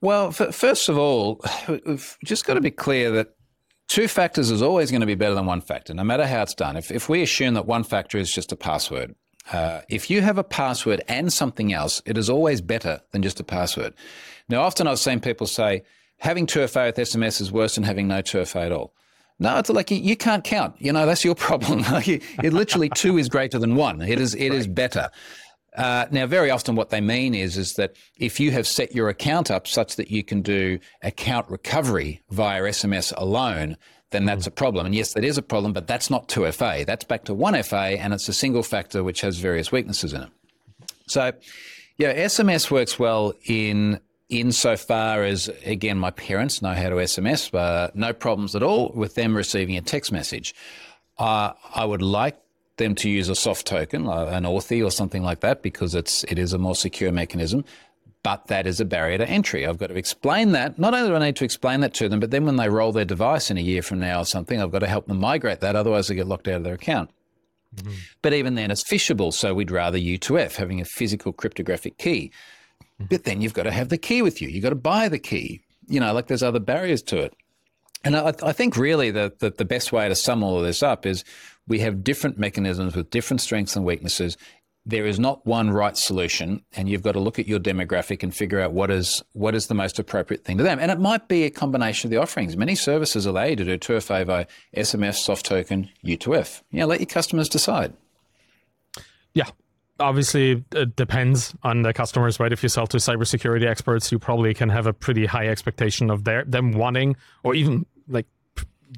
well, f- first of all, we've just got to be clear that two factors is always going to be better than one factor, no matter how it's done. If, if we assume that one factor is just a password, uh, if you have a password and something else, it is always better than just a password. Now, often I've seen people say having 2FA with SMS is worse than having no 2FA at all. No, it's like you, you can't count. You know, that's your problem. it literally two is greater than one. It is it right. is better. Uh, now, very often, what they mean is is that if you have set your account up such that you can do account recovery via SMS alone, then that's a problem. And yes, that is a problem, but that's not 2FA. That's back to 1FA, and it's a single factor which has various weaknesses in it. So, yeah, SMS works well in insofar as again, my parents know how to SMS, but no problems at all with them receiving a text message. Uh, I would like them to use a soft token, an Authy or something like that, because it's it is a more secure mechanism. But that is a barrier to entry. I've got to explain that. Not only do I need to explain that to them, but then when they roll their device in a year from now or something, I've got to help them migrate that. Otherwise, they get locked out of their account. Mm-hmm. But even then, it's phishable. So we'd rather U2F, having a physical cryptographic key. Mm-hmm. But then you've got to have the key with you. You've got to buy the key. You know, like there's other barriers to it. And I, I think really the, the, the best way to sum all of this up is we have different mechanisms with different strengths and weaknesses. There is not one right solution, and you've got to look at your demographic and figure out what is what is the most appropriate thing to them. And it might be a combination of the offerings. Many services allow you to do 2FA, SMS, soft token, U2F. Yeah, let your customers decide. Yeah, obviously it depends on the customers, right? If you sell to cybersecurity experts, you probably can have a pretty high expectation of their them wanting or even like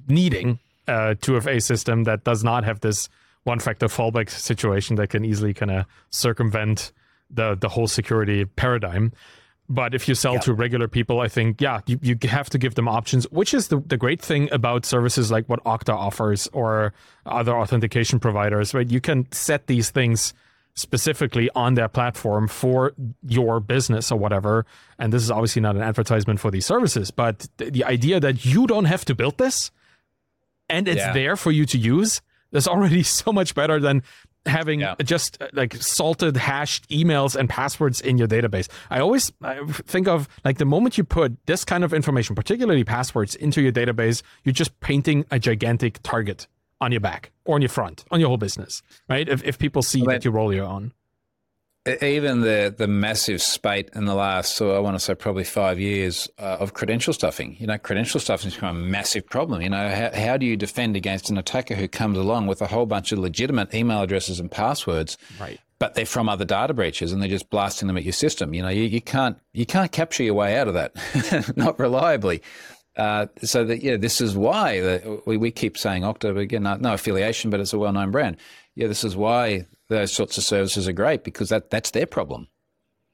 needing Uh, a 2FA system that does not have this one factor fallback situation that can easily kind of circumvent the the whole security paradigm. But if you sell yeah. to regular people, I think, yeah, you, you have to give them options, which is the, the great thing about services like what Okta offers or other authentication providers, right? You can set these things specifically on their platform for your business or whatever. And this is obviously not an advertisement for these services, but the idea that you don't have to build this and it's yeah. there for you to use is already so much better than having yeah. just uh, like salted hashed emails and passwords in your database. I always I think of like the moment you put this kind of information, particularly passwords into your database, you're just painting a gigantic target on your back or on your front, on your whole business, right? If, if people see that you roll your own. Even the the massive spate in the last, so I want to say probably five years uh, of credential stuffing. You know, credential stuffing has become a massive problem. You know, how, how do you defend against an attacker who comes along with a whole bunch of legitimate email addresses and passwords, right? But they're from other data breaches, and they're just blasting them at your system. You know, you, you can't you can't CAPTCHA your way out of that, not reliably. Uh, so that yeah, this is why the, we, we keep saying Okta again, no, no affiliation, but it's a well known brand. Yeah, this is why those sorts of services are great because that that's their problem.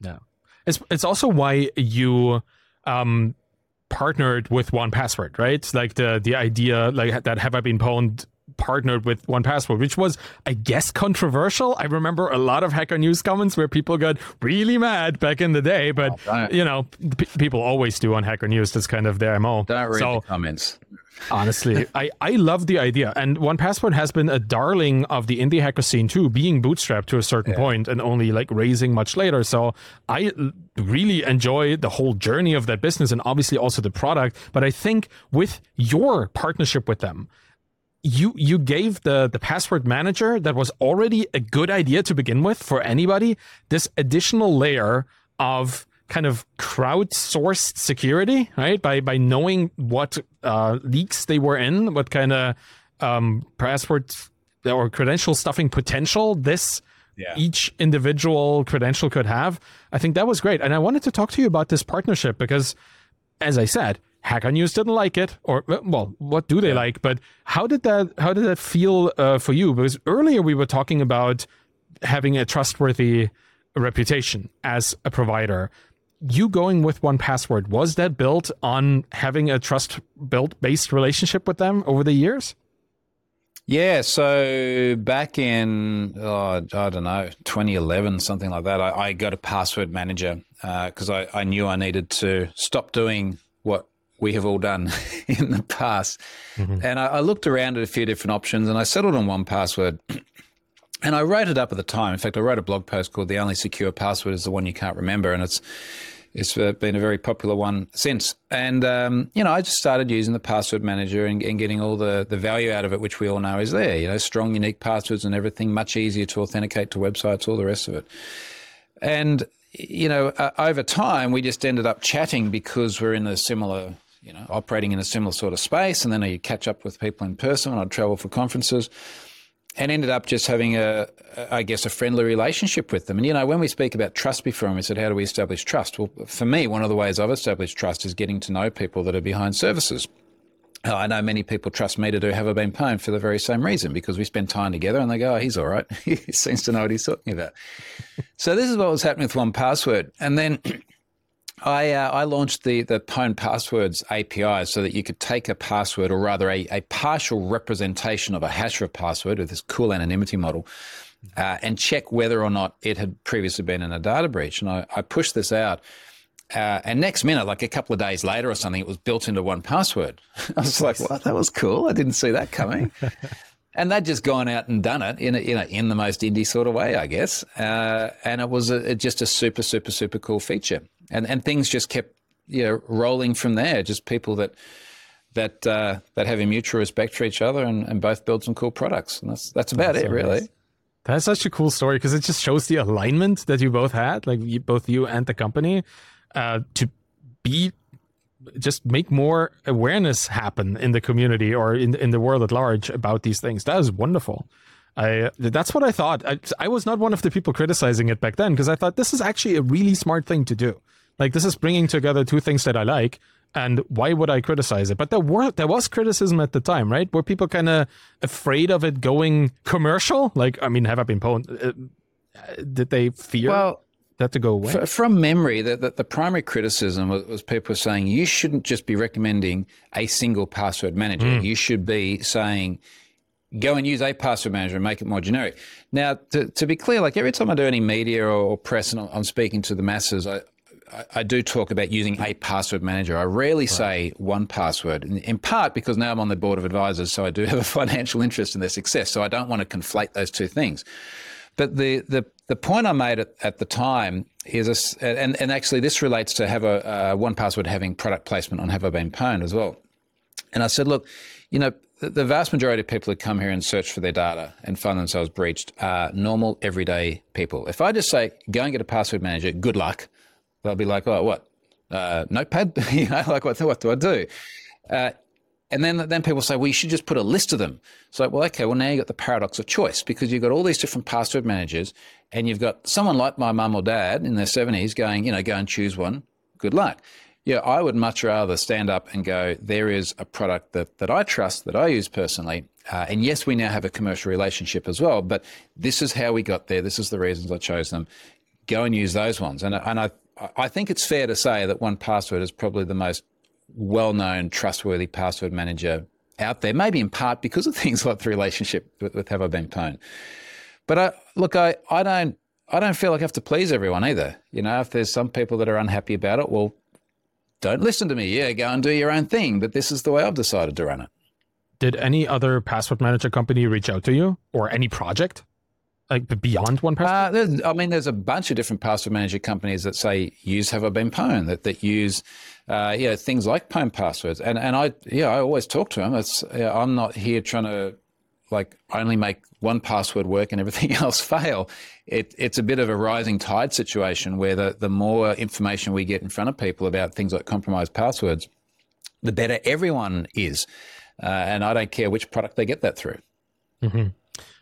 Yeah, it's it's also why you um, partnered with 1Password, right? Like the the idea like that have I been pwned partnered with 1Password, which was, I guess, controversial. I remember a lot of Hacker News comments where people got really mad back in the day, but oh, you know, p- people always do on Hacker News. That's kind of their mo. Don't read so, the comments. Honestly, I, I love the idea. And 1Password has been a darling of the indie hacker scene too, being bootstrapped to a certain yeah. point and only like raising much later. So I really enjoy the whole journey of that business and obviously also the product. But I think with your partnership with them, you you gave the the password manager that was already a good idea to begin with for anybody this additional layer of kind of crowdsourced security right by by knowing what uh, leaks they were in what kind of um, password or credential stuffing potential this yeah. each individual credential could have i think that was great and i wanted to talk to you about this partnership because as i said Hacker News didn't like it, or well, what do they yeah. like? But how did that how did that feel uh, for you? Because earlier we were talking about having a trustworthy reputation as a provider. You going with 1Password was that built on having a trust built based relationship with them over the years? Yeah, so back in oh, I don't know 2011 something like that, I, I got a password manager because uh, I, I knew I needed to stop doing what we have all done in the past. Mm-hmm. And I, I, looked around at a few different options and I settled on 1Password. And I wrote it up at the time. In fact, I wrote a blog post called "The Only Secure Password Is the One You Can't Remember," and it's it's uh, been a very popular one since. And um, you know, I just started using the password manager and, and, getting all the the value out of it, which we all know is there. You know, strong, unique passwords and everything, much easier to authenticate to websites, all the rest of it. And you know, uh, over time, we just ended up chatting because we're in a similar you know, operating in a similar sort of space. And then I catch up with people in person when I'd travel for conferences and ended up just having a, I guess, a friendly relationship with them. And, you know, when we speak about trust before, we said, how do we establish trust? Well, for me, one of the ways I've established trust is getting to know people that are behind services. Uh, I know many people trust me to do Have I Been Pwned for the very same reason because we spend time together and they go, oh, he's all right. he seems to know what he's talking about. so this is what was happening with 1Password. And then I, uh, I launched the, the Pwned Passwords API so that you could take a password, or rather a, a partial representation of a hash of password with this cool anonymity model, uh, and check whether or not it had previously been in a data breach. And I, I pushed this out. Uh, and next minute, like a couple of days later or something, it was built into 1Password. I was like, "What? That was cool. I didn't see that coming." and they'd just gone out and done it in a, you know in the most indie sort of way, I guess. Uh, and it was a, just a super, super, super cool feature and and things just kept you know rolling from there. Just people that that uh, that have a mutual respect for each other and, and both build some cool products. And that's that's about that's it, really. Nice. That's such a cool story because it just shows the alignment that you both had, like you, both you and the company, uh, to be just make more awareness happen in the community or in in the world at large about these things. That is wonderful. I that's what I thought. I, I was not one of the people criticizing it back then because I thought this is actually a really smart thing to do. Like this is bringing together two things that I like, and why would I criticize it? But there were there was criticism at the time, right? Were people kind of afraid of it going commercial? Like, I mean, have I been pwned? Uh, did they fear? Well, that to go away? F- from memory, the, the, the, primary criticism was, was, people saying you shouldn't just be recommending a single password manager. Mm. You should be saying go and use a password manager and make it more generic. Now, to, to be clear, like every time I do any media or, or press and I'm speaking to the masses, I, I, do talk about using a password manager. I rarely right. say 1Password, in, in, part because now I'm on the board of advisors, so I do have a financial interest in their success. So I don't want to conflate those two things. But the the, the point I made at, at the time is, a, and, and actually this relates to have a uh, 1Password having product placement on Have I Been Pwned as well. And I said, look, you know, the, the vast majority of people who come here and search for their data and find themselves breached are normal, everyday people. If I just say, go and get a password manager, good luck, they'll be like, oh, what? Uh, notepad? you know, like, what, what do I do? Uh, and then, then people say, well, you should just put a list of them. So, well, okay, well, now you've got the paradox of choice because you've got all these different password managers and you've got someone like my mum or dad in their 70s going, you know, go and choose one. Good luck. Yeah, I would much rather stand up and go, there is a product that, that I trust, that I use personally. Uh, and yes, we now have a commercial relationship as well, but this is how we got there. This is the reasons I chose them. Go and use those ones. And, and I, I think it's fair to say that 1Password is probably the most well known, trustworthy password manager out there, maybe in part because of things like the relationship with, with Have I Been Pwned. But I, look, I, I don't I don't feel like I have to please everyone either. You know, if there's some people that are unhappy about it, well, don't listen to me. Yeah, go and do your own thing. But this is the way I've decided to run it. Did any other password manager company reach out to you or any project? Like beyond 1Password? Uh, I mean, there's a bunch of different password manager companies that say use have I been pwned that that use, uh, yeah, things like pwned passwords. And and I yeah, I always talk to them. It's yeah, I'm not here trying to like only make 1Password work and everything else fail. It, it's a bit of a rising tide situation where the, the more information we get in front of people about things like compromised passwords, the better everyone is. Uh, and I don't care which product they get that through. Mm-hmm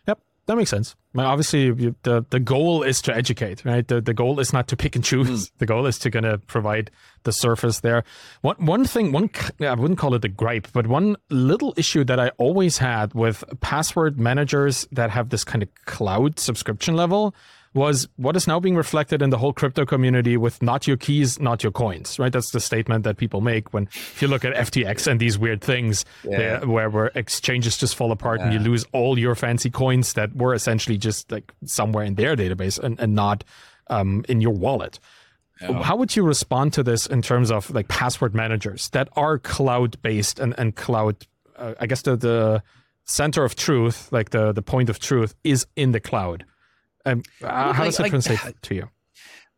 Yep, that makes sense. Obviously, you, the the goal is to educate, right? The the goal is not to pick and choose. Mm. The goal is to kind of provide the surface there. One one thing, one I wouldn't call it a gripe, but one little issue that I always had with password managers that have this kind of cloud subscription level was what is now being reflected in the whole crypto community with not your keys, not your coins, right? That's the statement that people make when if you look at FTX and these weird things yeah. where, where exchanges just fall apart yeah. and you lose all your fancy coins that were essentially just like somewhere in their database and, and not um, in your wallet. How would you respond to this in terms of like password managers that are cloud based and, and cloud, uh, I guess the, the center of truth, like the, the point of truth is in the cloud? Um, uh, how does it translate to you?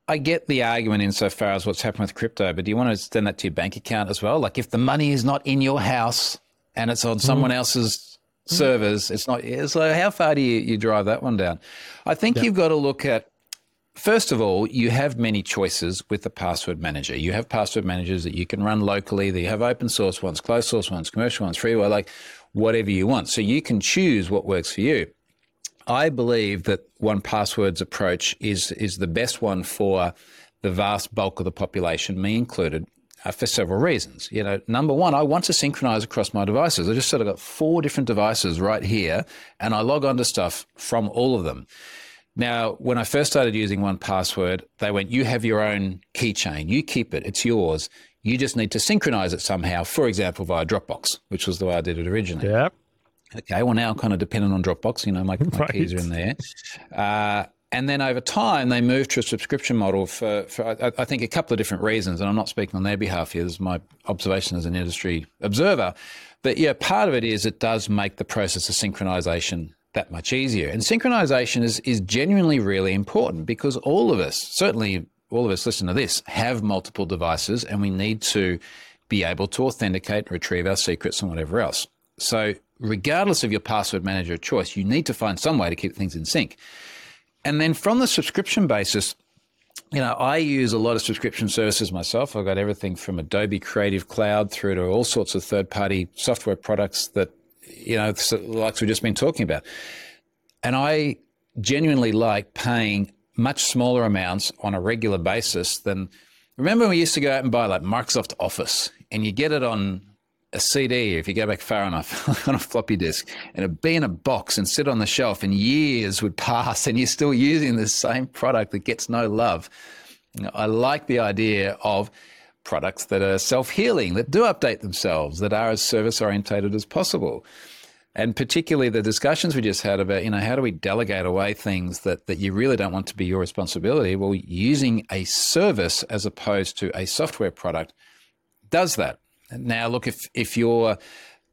I get the argument insofar as what's happened with crypto, but do you want to extend that to your bank account as well? Like if the money is not in your house and it's on mm. someone else's mm. servers, it's not. So how far do you, you drive that one down? I think yeah. you've got to look at. First of all, you have many choices with the password manager. You have password managers that you can run locally. That you have open source ones, closed source ones, commercial ones, freeware, like whatever you want. So you can choose what works for you. I believe that 1Password's approach is is the best one for the vast bulk of the population, me included, uh, for several reasons. You know, number one, I want to synchronize across my devices. I just sort of got four different devices right here, and I log on to stuff from all of them. Now, when I first started using 1Password, they went, "You have your own keychain. You keep it. It's yours. You just need to synchronize it somehow. For example, via Dropbox, which was the way I did it originally." Yep. Okay, well now I'm kind of dependent on Dropbox. You know, my, my right. keys are in there. Uh, and then over time, they moved to a subscription model for, for I, I, think, a couple of different reasons. And I'm not speaking on their behalf here. This is my observation as an industry observer. But yeah, part of it is it does make the process of synchronization that much easier. And synchronization is, is genuinely really important because all of us, certainly all of us listen to this, have multiple devices and we need to be able to authenticate and retrieve our secrets and whatever else. So regardless of your password manager of choice, you need to find some way to keep things in sync. And then from the subscription basis, you know, I use a lot of subscription services myself. I've got everything from Adobe Creative Cloud through to all sorts of third party software products that, you know, like we've just been talking about. And I genuinely like paying much smaller amounts on a regular basis than remember we used to go out and buy like Microsoft Office and you get it on a CD, if you go back far enough, on a floppy disk, and it'd be in a box and sit on the shelf, and years would pass, and you're still using the same product that gets no love. I like the idea of products that are self healing, that do update themselves, that are as service orientated as possible. And particularly the discussions we just had about, you know, how do we delegate away things that, that you really don't want to be your responsibility? Well, using a service as opposed to a software product does that. Now, look, if if you're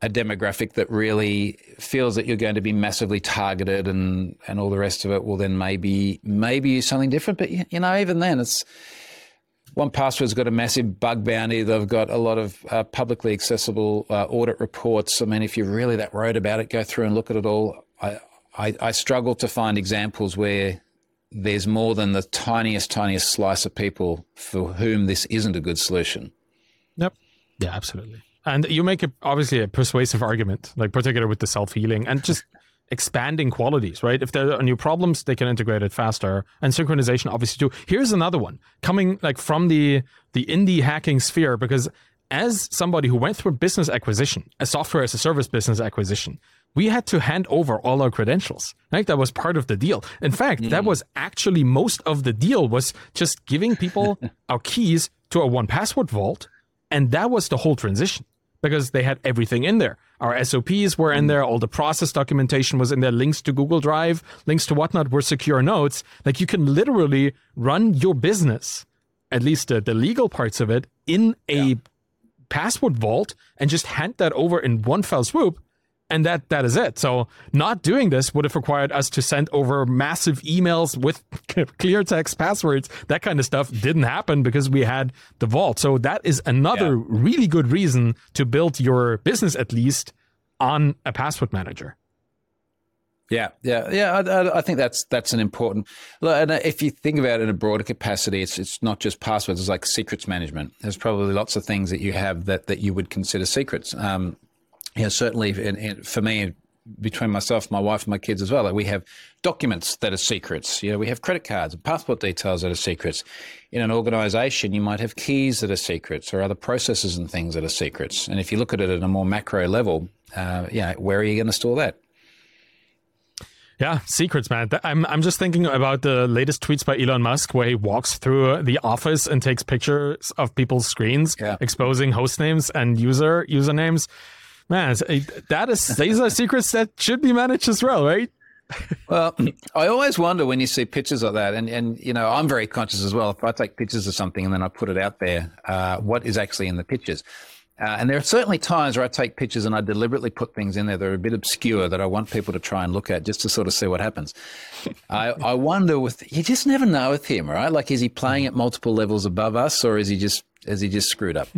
a demographic that really feels that you're going to be massively targeted and and all the rest of it, well, then maybe maybe use something different. But you know, even then, it's 1Password's got a massive bug bounty. They've got a lot of uh, publicly accessible uh, audit reports. I mean, if you're really that worried about it, go through and look at it all. I, I, I struggle to find examples where there's more than the tiniest, tiniest slice of people for whom this isn't a good solution. Yep. Yeah, absolutely. And you make a, obviously a persuasive argument, like particularly with the self healing, and just expanding qualities, right? If there are new problems, they can integrate it faster. And synchronization, obviously, too. Here's another one coming like from the the indie hacking sphere, because as somebody who went through a business acquisition, a software as a service business acquisition, we had to hand over all our credentials. Right? That was part of the deal. In fact, mm. that was actually most of the deal was just giving people our keys to a 1Password vault. And that was the whole transition because they had everything in there. Our SOPs were in mm. there, all the process documentation was in there, links to Google Drive, links to whatnot were secure notes. Like you can literally run your business, at least the, the legal parts of it, in a yeah. password vault and just hand that over in one fell swoop and that that is it. So not doing this would have required us to send over massive emails with clear text passwords. That kind of stuff didn't happen because we had the vault. So that is another yeah. really good reason to build your business at least on a password manager. Yeah, yeah, yeah. I, I, think that's that's an important. And uh, if you think about it in a broader capacity, it's it's not just passwords. It's like secrets management. There's probably lots of things that you have that that you would consider secrets. Um, know, certainly in, in, for me, between myself, my wife, and my kids as well, like we have documents that are secrets. You know, we have credit cards and passport details that are secrets. In an organization, you might have keys that are secrets or other processes and things that are secrets. And if you look at it at a more macro level, uh, yeah, where are you going to store that? Yeah, secrets, man. I'm I'm just thinking about the latest tweets by Elon Musk, where he walks through the office and takes pictures of people's screens, yeah. exposing host names and user usernames man, that is these are secrets that should be managed as well, right? well, I always wonder when you see pictures of that, and and you know, I'm very conscious as well. If I take pictures of something and then I put it out there, uh, what is actually in the pictures? Uh, and there are certainly times where I take pictures and I deliberately put things in there that are a bit obscure that I want people to try and look at just to sort of see what happens. I, I wonder with you just never know with him, right? Like, is he playing at multiple levels above us, or is he just is he just screwed up?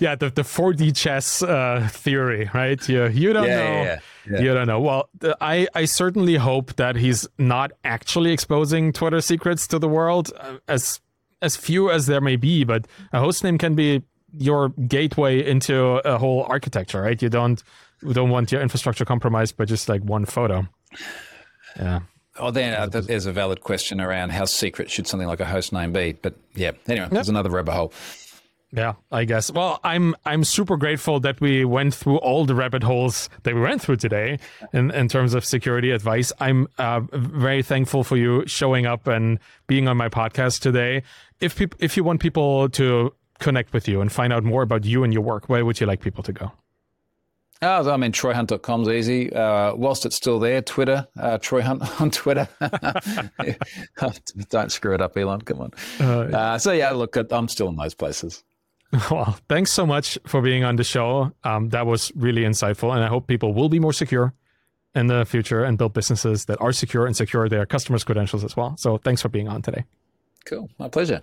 yeah, the, the 4D chess uh, theory, right? You, you don't yeah, know. Yeah, yeah. You don't know. Well, I, I certainly hope that he's not actually exposing Twitter secrets to the world, uh, as as few as there may be. But a hostname can be your gateway into a whole architecture, right? You don't you don't want your infrastructure compromised by just like one photo. Yeah. Oh, then uh, there's a valid question around how secret should something like a host name be. But yeah, anyway, yep. there's another rabbit hole. Yeah, I guess. Well, I'm I'm super grateful that we went through all the rabbit holes that we went through today in, in terms of security advice. I'm uh, very thankful for you showing up and being on my podcast today. If peop- if you want people to connect with you and find out more about you and your work, where would you like people to go? Oh, I mean, troyhunt.com's easy. Uh, whilst it's still there, Twitter, uh, Troy Hunt on Twitter. Don't screw it up, Elon. Come on. Uh, uh, so, yeah, look, I'm still in those places. Well, thanks so much for being on the show. Um, that was really insightful. And I hope people will be more secure in the future and build businesses that are secure and secure their customers' credentials as well. So, thanks for being on today. Cool. My pleasure.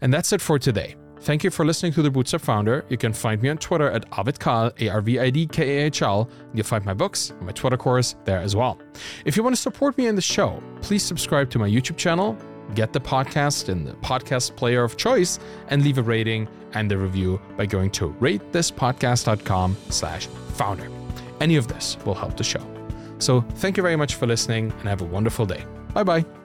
And that's it for today. Thank you for listening to The Bootstrapped Founder. You can find me on Twitter at arvidkahl, A-R-V-I-D-K-A-H-L. You'll find my books and my Twitter course there as well. If you want to support me in the show, please subscribe to my YouTube channel, get the podcast in the podcast player of choice, and leave a rating and a review by going to ratethispodcast.com slash founder. Any of this will help the show. So thank you very much for listening and have a wonderful day. Bye bye.